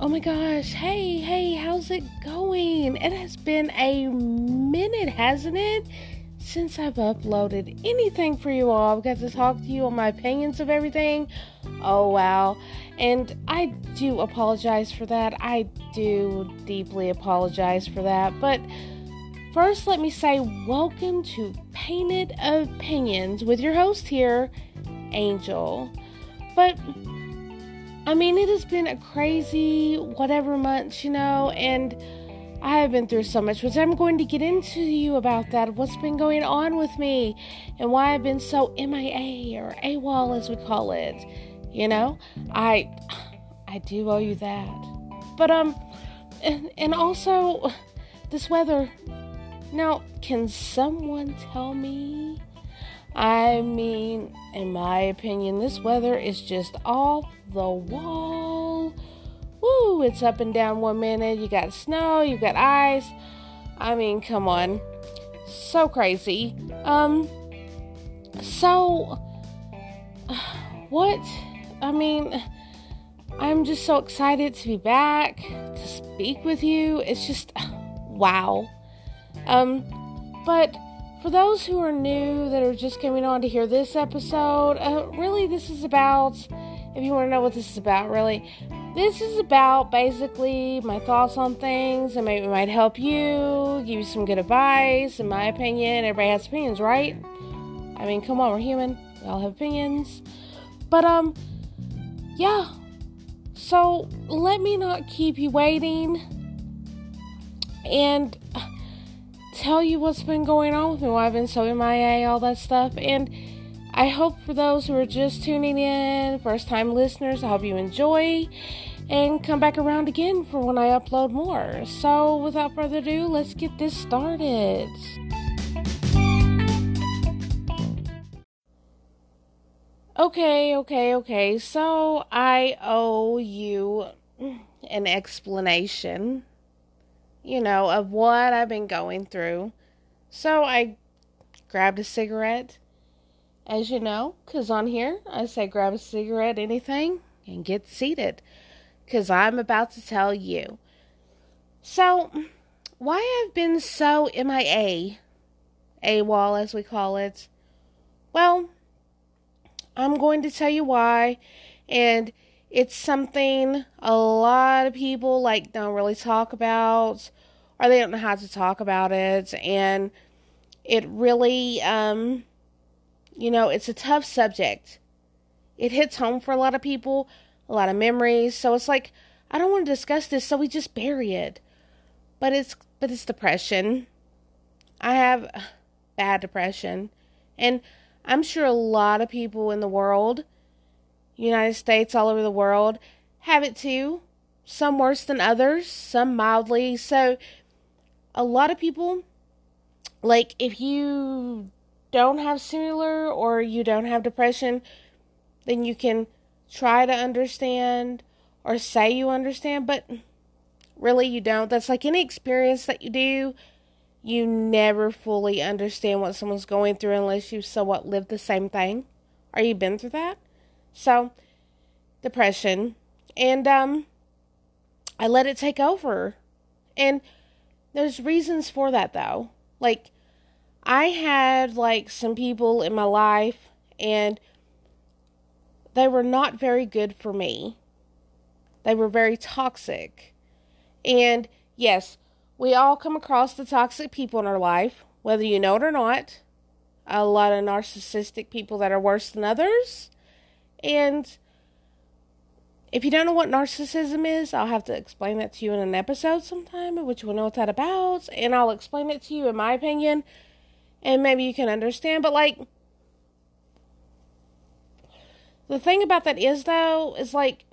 Oh my gosh. Hey, hey, how's it going? It has been a minute, hasn't it? Since I've uploaded anything for you all. I've got to talk to you on my opinions of everything. Oh, wow. And I do apologize for that. I do deeply apologize for that. But first, let me say welcome to Painted Opinions with your host here, Angel. But I mean, it has been a crazy whatever month, you know, and I have been through so much, which I'm going to get into you about that, what's been going on with me, and why I've been so MIA or AWOL as we call it. You know, I I do owe you that. But um, and, and also this weather. Now, can someone tell me? I mean, in my opinion, this weather is just off the wall. Woo, it's up and down one minute. You got snow, you got ice. I mean, come on. So crazy. Um, so, what? I mean, I'm just so excited to be back to speak with you. It's just, wow. Um, but for those who are new that are just coming on to hear this episode, uh, really, this is about if you want to know what this is about, really, this is about basically my thoughts on things and maybe it might help you, give you some good advice. In my opinion, everybody has opinions, right? I mean, come on, we're human. We all have opinions. But, um, yeah. So let me not keep you waiting and tell you what's been going on with me, why I've been so MIA, all that stuff. And I hope for those who are just tuning in, first time listeners, I hope you enjoy and come back around again for when I upload more. So, without further ado, let's get this started. Okay, okay, okay. So, I owe you an explanation, you know, of what I've been going through. So, I grabbed a cigarette as you know, because on here I say grab a cigarette, anything, and get seated, because I'm about to tell you. So, why I've been so MIA, AWOL as we call it, well, I'm going to tell you why, and it's something a lot of people like don't really talk about, or they don't know how to talk about it, and it really um you know, it's a tough subject. It hits home for a lot of people, a lot of memories. So it's like, I don't want to discuss this, so we just bury it. But it's but it's depression. I have bad depression. And I'm sure a lot of people in the world, United States, all over the world, have it too. Some worse than others, some mildly. So a lot of people like if you don't have similar or you don't have depression, then you can try to understand or say you understand, but really you don't. That's like any experience that you do, you never fully understand what someone's going through unless you somewhat lived the same thing or you've been through that. So, depression. And um I let it take over. And there's reasons for that though. Like I had like some people in my life and they were not very good for me. They were very toxic. And yes, we all come across the toxic people in our life, whether you know it or not. A lot of narcissistic people that are worse than others. And if you don't know what narcissism is, I'll have to explain that to you in an episode sometime, which will know what that about. And I'll explain it to you in my opinion and maybe you can understand. But like, the thing about that is, though, is like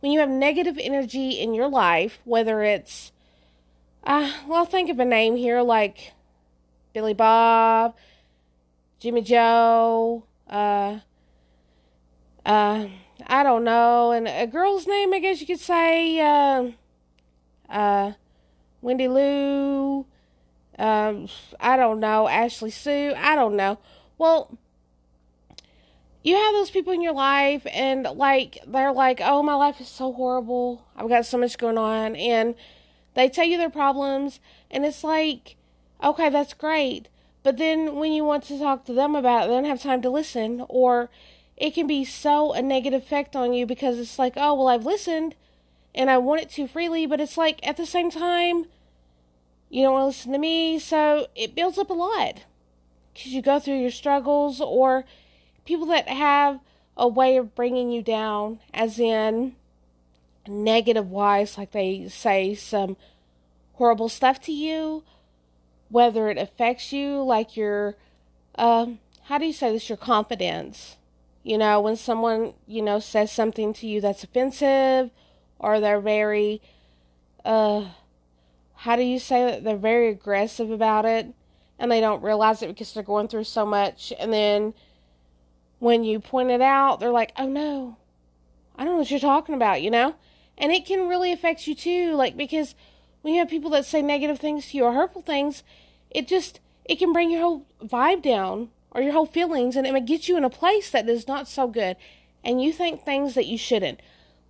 when you have negative energy in your life, whether it's, uh, well, think of a name here like Billy Bob, Jimmy Joe, uh, uh, I don't know, and a girl's name, I guess you could say, uh, uh, Wendy Lou, um, I don't know, Ashley Sue, I don't know. Well, you have those people in your life and like they're like oh my life is so horrible. I've got so much going on. And they tell you their problems and it's like okay that's great. But then when you want to talk to them about it they don't have time to listen or it can be so a negative effect on you because it's like oh well i've listened and i want it to freely but it's like at the same time you don't want to listen to me so it builds up a lot because you go through your struggles or people that have a way of bringing you down, as in negative wise, like they say some horrible stuff to you, whether it affects you, like your, um, how do you say this, your confidence. You know, when someone, you know, says something to you that's offensive or they're very, uh, how do you say that? They're very aggressive about it and they don't realize it because they're going through so much. And then when you point it out, they're like, oh no, I don't know what you're talking about, you know? And it can really affect you too, like, because when you have people that say negative things to you or hurtful things, it just, it can bring your whole vibe down or your whole feelings and it may get you in a place that is not so good. And you think things that you shouldn't,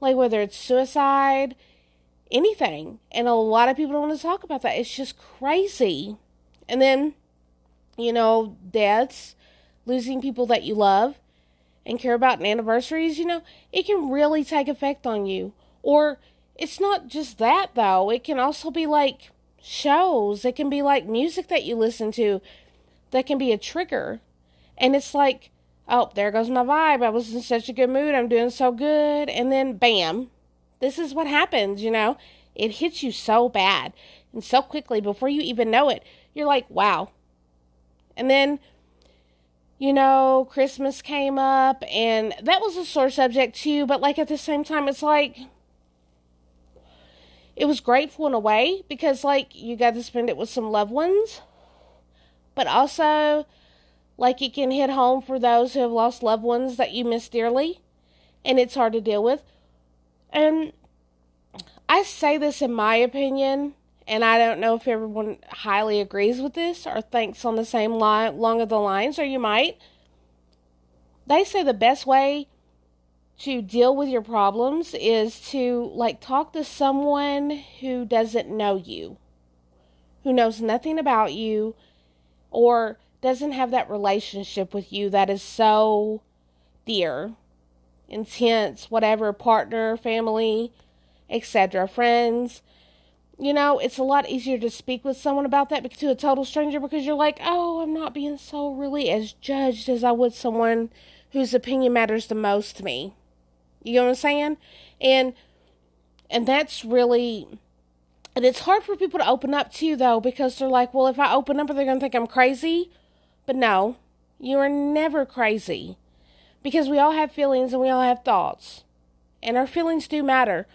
like whether it's suicide, anything. And a lot of people don't want to talk about that. It's just crazy. And then, you know, deaths losing people that you love and care about and anniversaries, you know, it can really take effect on you. Or it's not just that though. It can also be like shows. It can be like music that you listen to that can be a trigger. And it's like, oh, there goes my vibe. I was in such a good mood. I'm doing so good. And then bam, this is what happens, you know? It hits you so bad and so quickly before you even know it. You're like, wow. And then you know, Christmas came up, and that was a sore subject too, but like at the same time, it's like it was grateful in a way because like you got to spend it with some loved ones, but also like it can hit home for those who have lost loved ones that you miss dearly, and it's hard to deal with. And I say this in my opinion and I don't know if everyone highly agrees with this or thinks on the same line along of the lines, or you might. They say the best way to deal with your problems is to like talk to someone who doesn't know you, who knows nothing about you, or doesn't have that relationship with you that is so dear, intense, whatever, partner, family, etc., friends you know, it's a lot easier to speak with someone about that to a total stranger because you're like, oh, I'm not being so really as judged as I would someone whose opinion matters the most to me. You know what I'm saying? And and that's really and it's hard for people to open up to though because they're like, well, if I open up, they're gonna think I'm crazy. But no, you are never crazy because we all have feelings and we all have thoughts, and our feelings do matter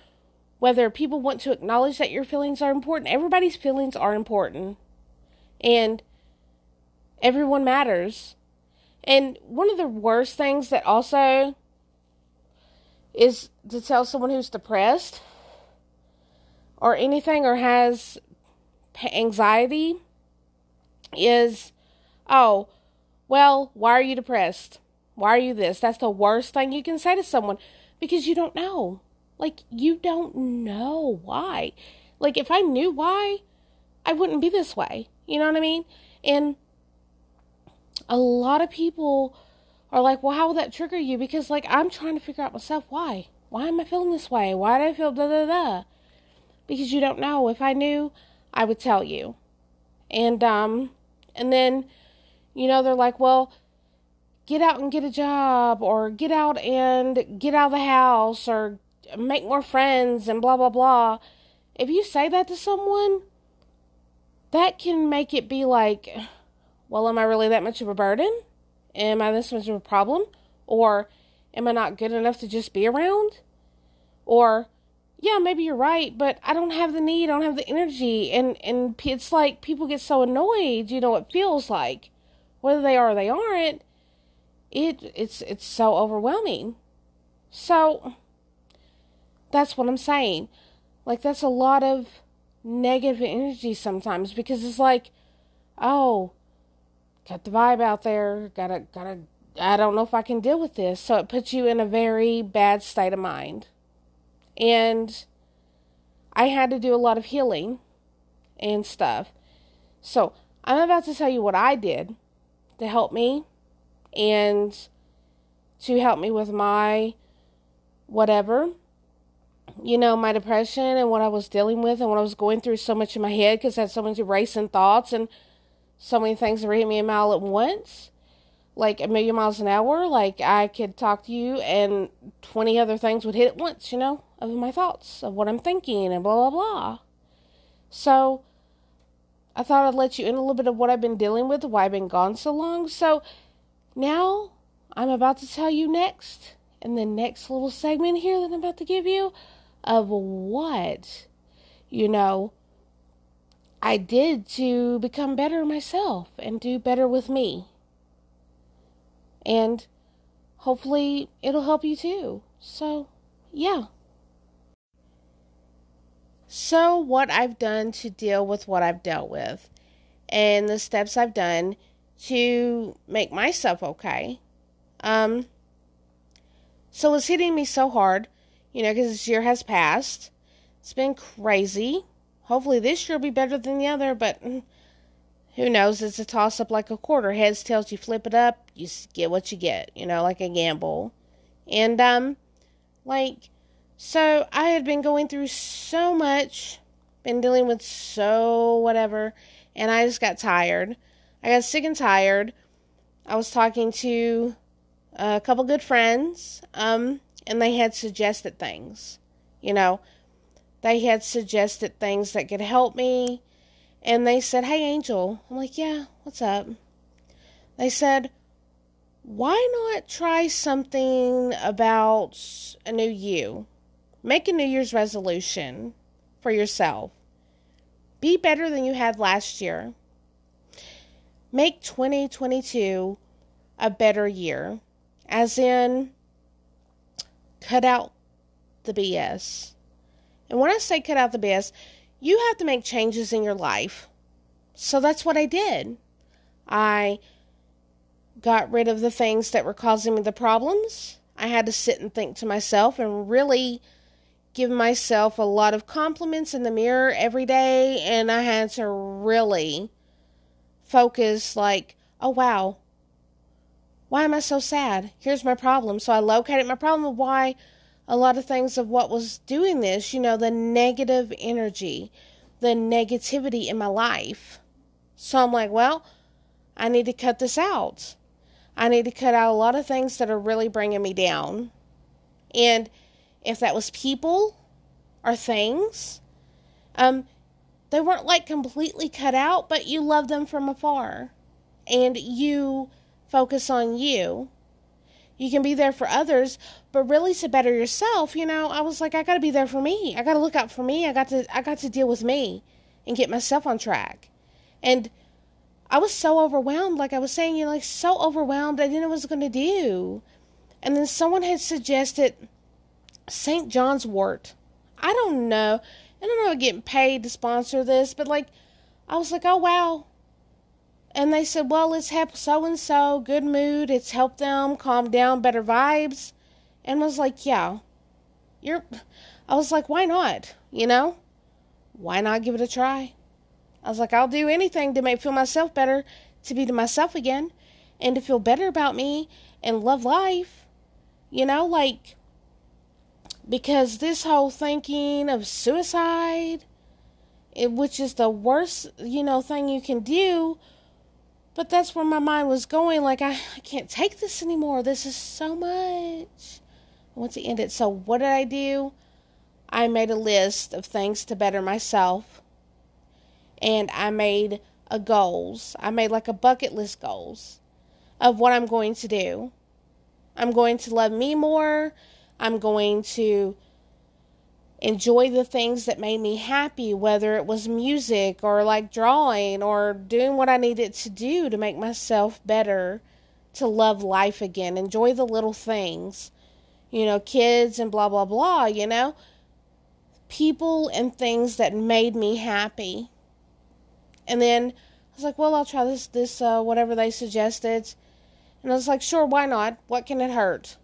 whether people want to acknowledge that your feelings are important, everybody's feelings are important. And everyone matters. And one of the worst things that also is to tell someone who's depressed or anything or has anxiety is, oh, well, why are you depressed? Why are you this? That's the worst thing you can say to someone because you don't know. Like, you don't know why. Like, if I knew why, I wouldn't be this way. You know what I mean? And a lot of people are like, well, how will that trigger you? Because, like, I'm trying to figure out myself why. Why am I feeling this way? Why do I feel da da da? Because you don't know. If I knew, I would tell you. And, um, and then, you know, they're like, well, get out and get a job, or get out and get out of the house, or make more friends and blah blah blah. If you say that to someone, that can make it be like, well, am I really that much of a burden? Am I this much of a problem? Or am I not good enough to just be around? Or yeah, maybe you're right, but I don't have the need, I don't have the energy, and and it's like people get so annoyed. You know, it feels like whether they are or they aren't. It it's it's so overwhelming. So that's what I'm saying. Like, that's a lot of negative energy sometimes because it's like, oh, got the vibe out there, gotta, gotta I don't know if I can deal with this. So it puts you in a very bad state of mind. And I had to do a lot of healing and stuff. So I'm about to tell you what I did to help me and to help me with my whatever, you know, my depression and what I was dealing with and what I was going through so much in my head because I had so many racing thoughts and so many things that were hitting me a mile at once, like a million miles an hour. Like I could talk to you and 20 other things would hit at once, you know, of my thoughts, of what I'm thinking and blah, blah, blah. So I thought I'd let you in a little bit of what I've been dealing with, why I've been gone so long. So now I'm about to tell you next, in the next little segment here that I'm about to give you, of what, you know, I did to become better myself and do better with me. And hopefully it'll help you too. So, yeah. So, what I've done to deal with what I've dealt with and the steps I've done to make myself okay. Um, so it's hitting me so hard, you know, because this year has passed. It's been crazy. Hopefully this year will be better than the other, but mm, who knows? It's a toss up like a quarter. Heads, tails, you flip it up, you get what you get, you know, like a gamble. And, um, like, so I had been going through so much, been dealing with so whatever, and I just got tired. I got sick and tired. I was talking to a couple good friends, um, and they had suggested things. You know, they had suggested things that could help me. And they said, Hey, Angel. I'm like, Yeah, what's up? They said, Why not try something about a new you? Make a New Year's resolution for yourself. Be better than you had last year. Make 2022 a better year, as in, cut out the BS. And when I say cut out the BS, you have to make changes in your life. So that's what I did. I got rid of the things that were causing me the problems. I had to sit and think to myself and really give myself a lot of compliments in the mirror every day and I had to really focus like, oh wow, why am I so sad? Here's my problem. So I located my problem of why a lot of things of what was doing this, you know, the negative energy, the negativity in my life. So I'm like, well, I need to cut this out. I need to cut out a lot of things that are really bringing me down. And if that was people or things. Um, they weren't like completely cut out, but you love them from afar. And you focus on you. You can be there for others, but really to better yourself, you know, I was like, I gotta be there for me. I gotta look out for me. I got to I got to deal with me and get myself on track. And I was so overwhelmed, like I was saying, you know, like so overwhelmed I didn't know what I was gonna do. And then someone had suggested St. John's wort. I don't know. I don't know getting paid to sponsor this, but like, I was like, oh wow. And they said, well, it's helped so and so, good mood. It's helped them calm down, better vibes. And I was like, yeah, you're. I was like, why not? You know, why not give it a try? I was like, I'll do anything to make feel myself better, to be to myself again, and to feel better about me and love life. You know, like because this whole thinking of suicide, it, which is the worst, you know, thing you can do, but that's where my mind was going. Like, I, I can't take this anymore. This is so much. I want to end it. So, what did I do? I made a list of things to better myself. And I made a goals. I made like a bucket list goals of what I'm going to do. I'm going to love me more. I'm going to enjoy the things that made me happy, whether it was music or like drawing or doing what I needed to do to make myself better, to love life again, enjoy the little things, you know, kids and blah, blah, blah, you know, people and things that made me happy. And then I was like, well, I'll try this, this, uh, whatever they suggested. And I was like, sure, why not? What can it hurt?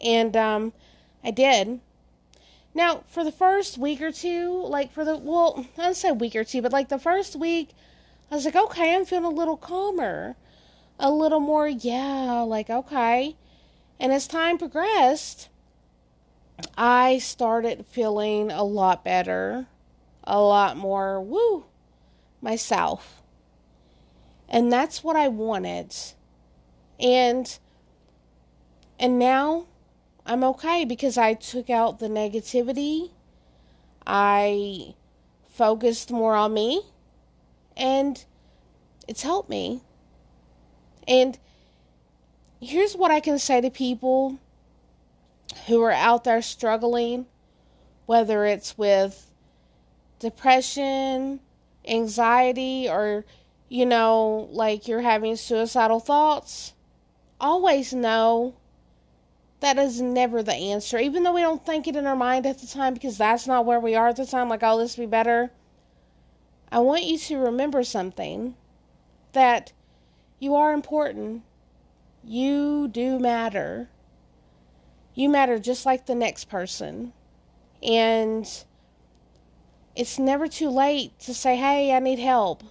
And um, I did. Now, for the first week or two, like for the, well, I don't say week or two, but like the first week, I was like, okay, I'm feeling a little calmer. A little more, yeah, like, okay. And as time progressed, I started feeling a lot better, a lot more, woo, myself. And that's what I wanted. And and now I'm okay because I took out the negativity. I focused more on me and it's helped me. And here's what I can say to people who are out there struggling, whether it's with depression, anxiety, or, you know, like you're having suicidal thoughts, always know that is never the answer. Even though we don't think it in our mind at the time because that's not where we are at the time, like, oh, this be better. I want you to remember something that you are important. You do matter. You matter just like the next person. And it's never too late to say, hey, I need help.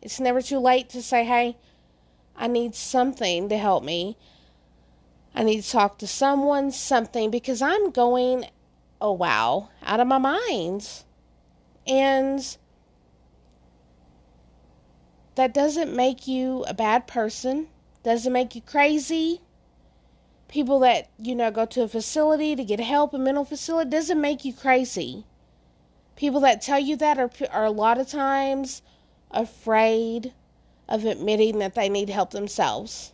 It's never too late to say, hey, I need something to help me. I need to talk to someone, something, because I'm going, oh wow, out of my mind. And that doesn't make you a bad person, doesn't make you crazy, people that, you know, go to a facility to get help, a mental facility, doesn't make you crazy. People that tell you that are, are a lot of times afraid of admitting that they need help themselves.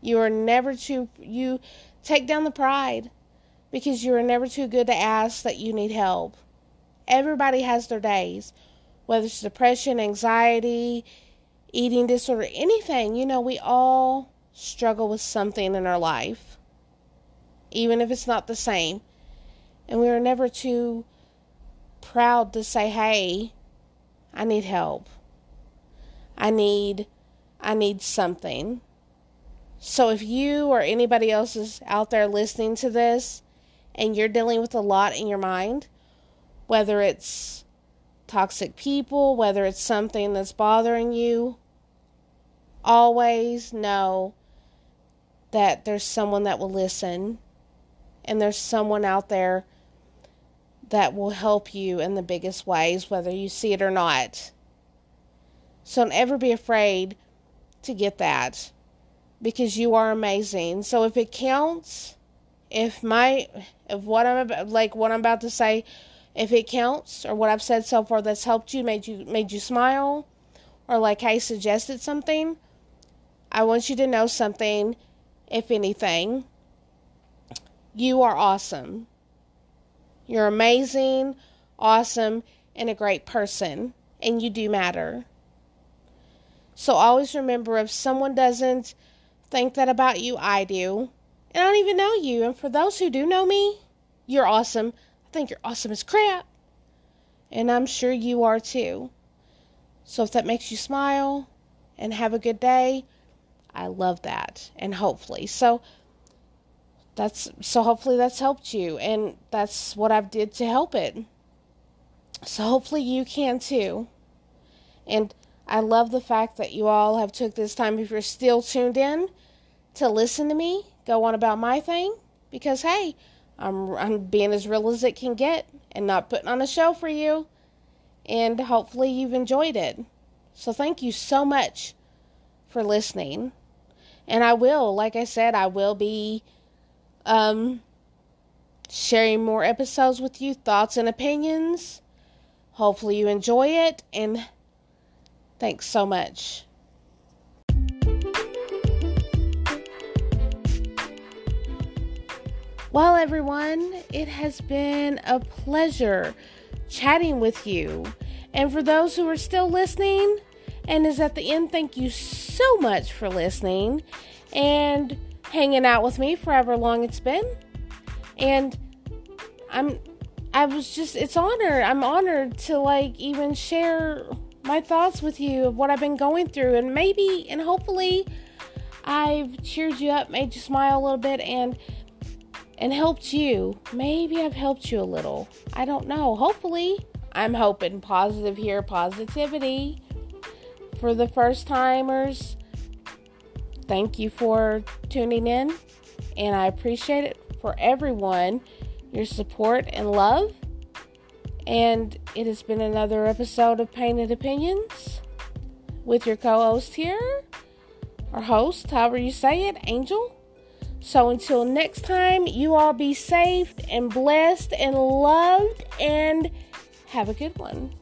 You are never too, you take down the pride because you are never too good to ask that you need help. Everybody has their days, whether it's depression, anxiety, eating disorder, anything. You know, we all struggle with something in our life, even if it's not the same. And we are never too proud to say, hey, I need help. I need I need something. So if you or anybody else is out there listening to this and you're dealing with a lot in your mind, whether it's toxic people, whether it's something that's bothering you, always know that there's someone that will listen and there's someone out there that will help you in the biggest ways, whether you see it or not. So don't ever be afraid to get that because you are amazing. So if it counts, if my if what I'm about, like what I'm about to say, if it counts or what I've said so far that's helped you, made you made you smile, or like I suggested something, I want you to know something if anything. You are awesome. You're amazing, awesome, and a great person, and you do matter. So always remember if someone doesn't think that about you, I do. And I don't even know you. And for those who do know me, you're awesome. I think you're awesome as crap. And I'm sure you are too. So if that makes you smile and have a good day, I love that. And hopefully. So that's so hopefully that's helped you and that's what I've did to help it. So hopefully you can too. And I love the fact that you all have took this time if you're still tuned in to listen to me go on about my thing because hey, I'm I'm being as real as it can get and not putting on a show for you. And hopefully you've enjoyed it. So thank you so much for listening. And I will, like I said, I will be um, sharing more episodes with you, thoughts and opinions. Hopefully, you enjoy it, and thanks so much. Well, everyone, it has been a pleasure chatting with you. And for those who are still listening, and is at the end. Thank you so much for listening and hanging out with me forever long it's been. And I'm I was just it's honored. I'm honored to like even share my thoughts with you of what I've been going through and maybe and hopefully I've cheered you up, made you smile a little bit, and and helped you. Maybe I've helped you a little. I don't know. Hopefully, I'm hoping positive here, positivity for the first timers. Thank you for tuning in, and I appreciate it for everyone, your support and love. And it has been another episode of Painted Opinions with your co host here, or host, however you say it, Angel. So until next time, you all be safe and blessed and loved and have a good one.